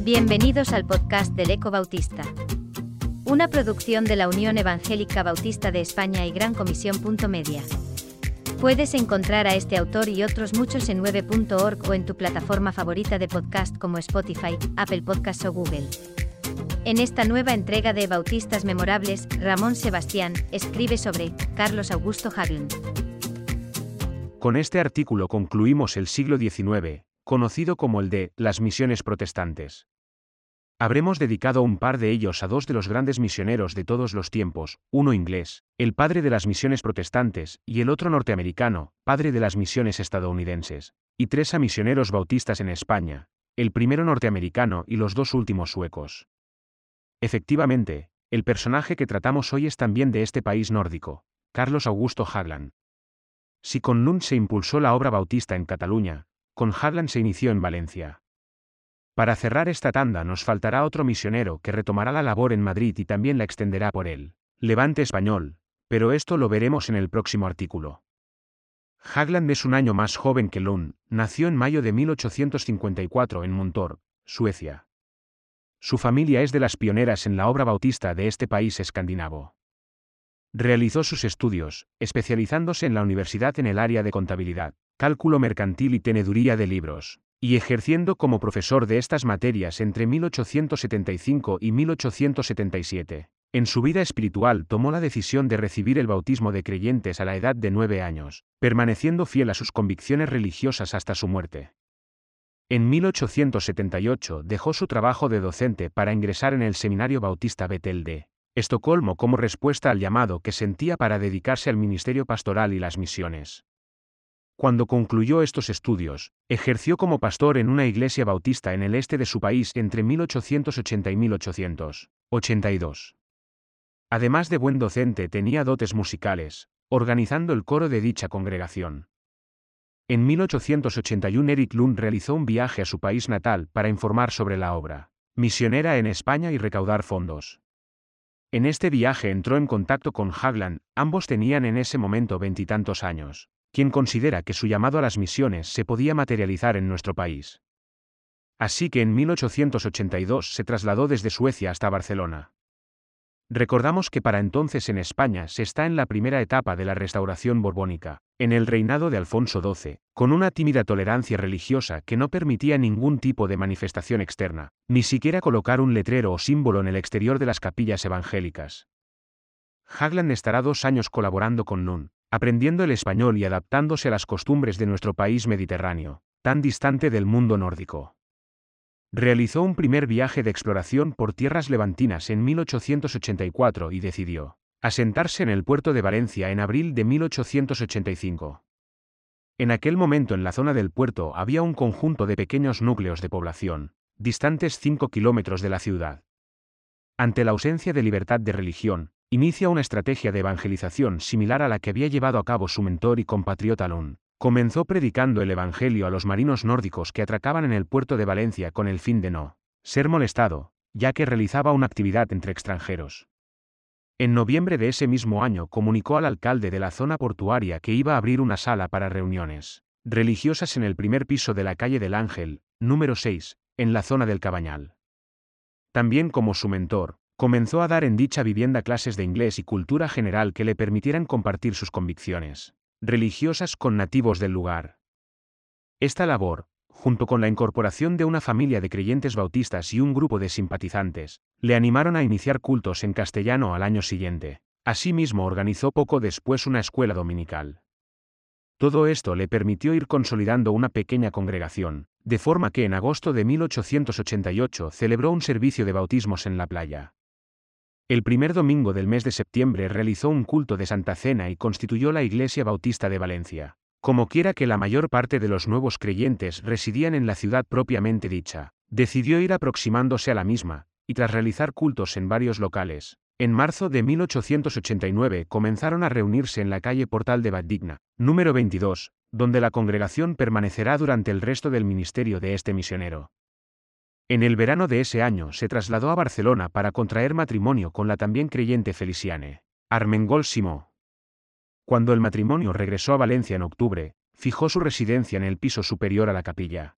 Bienvenidos al podcast del Eco Bautista. Una producción de la Unión Evangélica Bautista de España y Gran Comisión. Media. Puedes encontrar a este autor y otros muchos en 9.org o en tu plataforma favorita de podcast como Spotify, Apple Podcasts o Google. En esta nueva entrega de Bautistas Memorables, Ramón Sebastián escribe sobre Carlos Augusto Haglund. Con este artículo concluimos el siglo XIX, conocido como el de las misiones protestantes. Habremos dedicado un par de ellos a dos de los grandes misioneros de todos los tiempos, uno inglés, el padre de las misiones protestantes, y el otro norteamericano, padre de las misiones estadounidenses, y tres a misioneros bautistas en España, el primero norteamericano y los dos últimos suecos. Efectivamente, el personaje que tratamos hoy es también de este país nórdico, Carlos Augusto Hagland. Si con Lund se impulsó la obra bautista en Cataluña, con Hagland se inició en Valencia. Para cerrar esta tanda nos faltará otro misionero que retomará la labor en Madrid y también la extenderá por él. Levante español, pero esto lo veremos en el próximo artículo. Hagland es un año más joven que Lund, nació en mayo de 1854 en Montorp, Suecia. Su familia es de las pioneras en la obra bautista de este país escandinavo. Realizó sus estudios, especializándose en la universidad en el área de contabilidad, cálculo mercantil y teneduría de libros y ejerciendo como profesor de estas materias entre 1875 y 1877. En su vida espiritual tomó la decisión de recibir el bautismo de creyentes a la edad de nueve años, permaneciendo fiel a sus convicciones religiosas hasta su muerte. En 1878 dejó su trabajo de docente para ingresar en el Seminario Bautista Betel de Estocolmo como respuesta al llamado que sentía para dedicarse al ministerio pastoral y las misiones. Cuando concluyó estos estudios, ejerció como pastor en una iglesia bautista en el este de su país entre 1880 y 1882. Además de buen docente tenía dotes musicales, organizando el coro de dicha congregación. En 1881 Eric Lund realizó un viaje a su país natal para informar sobre la obra misionera en España y recaudar fondos. En este viaje entró en contacto con Hagland, ambos tenían en ese momento veintitantos años quien considera que su llamado a las misiones se podía materializar en nuestro país. Así que en 1882 se trasladó desde Suecia hasta Barcelona. Recordamos que para entonces en España se está en la primera etapa de la restauración borbónica, en el reinado de Alfonso XII, con una tímida tolerancia religiosa que no permitía ningún tipo de manifestación externa, ni siquiera colocar un letrero o símbolo en el exterior de las capillas evangélicas. Hagland estará dos años colaborando con Nun, aprendiendo el español y adaptándose a las costumbres de nuestro país mediterráneo, tan distante del mundo nórdico. Realizó un primer viaje de exploración por tierras levantinas en 1884 y decidió asentarse en el puerto de Valencia en abril de 1885. En aquel momento en la zona del puerto había un conjunto de pequeños núcleos de población, distantes 5 kilómetros de la ciudad. Ante la ausencia de libertad de religión, inicia una estrategia de evangelización similar a la que había llevado a cabo su mentor y compatriota Lund. Comenzó predicando el Evangelio a los marinos nórdicos que atracaban en el puerto de Valencia con el fin de no ser molestado, ya que realizaba una actividad entre extranjeros. En noviembre de ese mismo año comunicó al alcalde de la zona portuaria que iba a abrir una sala para reuniones religiosas en el primer piso de la calle del Ángel, número 6, en la zona del Cabañal. También como su mentor, Comenzó a dar en dicha vivienda clases de inglés y cultura general que le permitieran compartir sus convicciones religiosas con nativos del lugar. Esta labor, junto con la incorporación de una familia de creyentes bautistas y un grupo de simpatizantes, le animaron a iniciar cultos en castellano al año siguiente. Asimismo organizó poco después una escuela dominical. Todo esto le permitió ir consolidando una pequeña congregación, de forma que en agosto de 1888 celebró un servicio de bautismos en la playa. El primer domingo del mes de septiembre realizó un culto de Santa Cena y constituyó la Iglesia Bautista de Valencia. Como quiera que la mayor parte de los nuevos creyentes residían en la ciudad propiamente dicha, decidió ir aproximándose a la misma, y tras realizar cultos en varios locales, en marzo de 1889 comenzaron a reunirse en la calle Portal de Baddigna, número 22, donde la congregación permanecerá durante el resto del ministerio de este misionero. En el verano de ese año se trasladó a Barcelona para contraer matrimonio con la también creyente Feliciane Armengol Simó. Cuando el matrimonio regresó a Valencia en octubre, fijó su residencia en el piso superior a la capilla.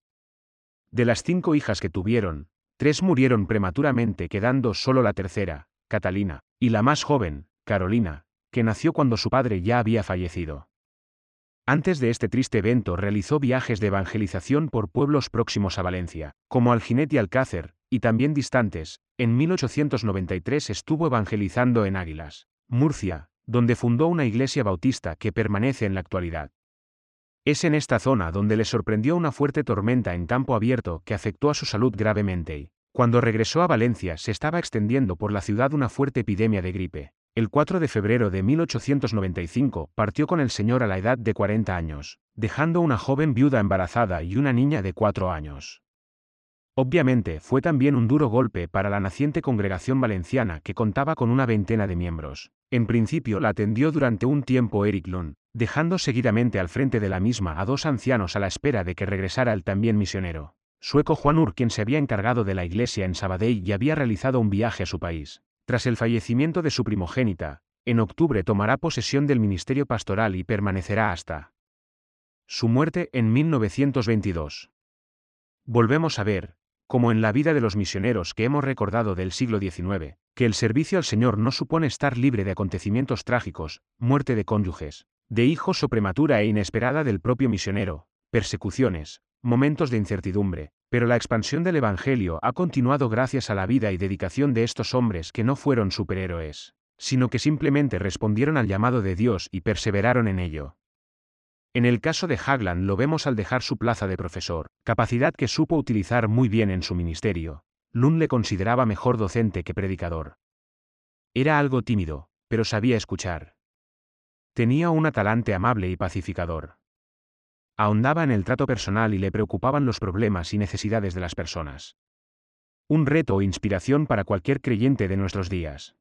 De las cinco hijas que tuvieron, tres murieron prematuramente quedando solo la tercera, Catalina, y la más joven, Carolina, que nació cuando su padre ya había fallecido. Antes de este triste evento realizó viajes de evangelización por pueblos próximos a Valencia, como Alginet y Alcácer, y también distantes. En 1893 estuvo evangelizando en Águilas, Murcia, donde fundó una iglesia bautista que permanece en la actualidad. Es en esta zona donde le sorprendió una fuerte tormenta en campo abierto que afectó a su salud gravemente y, cuando regresó a Valencia se estaba extendiendo por la ciudad una fuerte epidemia de gripe. El 4 de febrero de 1895 partió con el señor a la edad de 40 años, dejando una joven viuda embarazada y una niña de 4 años. Obviamente fue también un duro golpe para la naciente congregación valenciana que contaba con una veintena de miembros. En principio la atendió durante un tiempo Eric Lund, dejando seguidamente al frente de la misma a dos ancianos a la espera de que regresara el también misionero. Sueco Juan Ur quien se había encargado de la iglesia en Sabadell y había realizado un viaje a su país. Tras el fallecimiento de su primogénita, en octubre tomará posesión del ministerio pastoral y permanecerá hasta su muerte en 1922. Volvemos a ver, como en la vida de los misioneros que hemos recordado del siglo XIX, que el servicio al Señor no supone estar libre de acontecimientos trágicos, muerte de cónyuges, de hijos o prematura e inesperada del propio misionero, persecuciones, momentos de incertidumbre, pero la expansión del Evangelio ha continuado gracias a la vida y dedicación de estos hombres que no fueron superhéroes, sino que simplemente respondieron al llamado de Dios y perseveraron en ello. En el caso de Hagland lo vemos al dejar su plaza de profesor, capacidad que supo utilizar muy bien en su ministerio. Lund le consideraba mejor docente que predicador. Era algo tímido, pero sabía escuchar. Tenía un talante amable y pacificador. Ahondaba en el trato personal y le preocupaban los problemas y necesidades de las personas. Un reto o inspiración para cualquier creyente de nuestros días.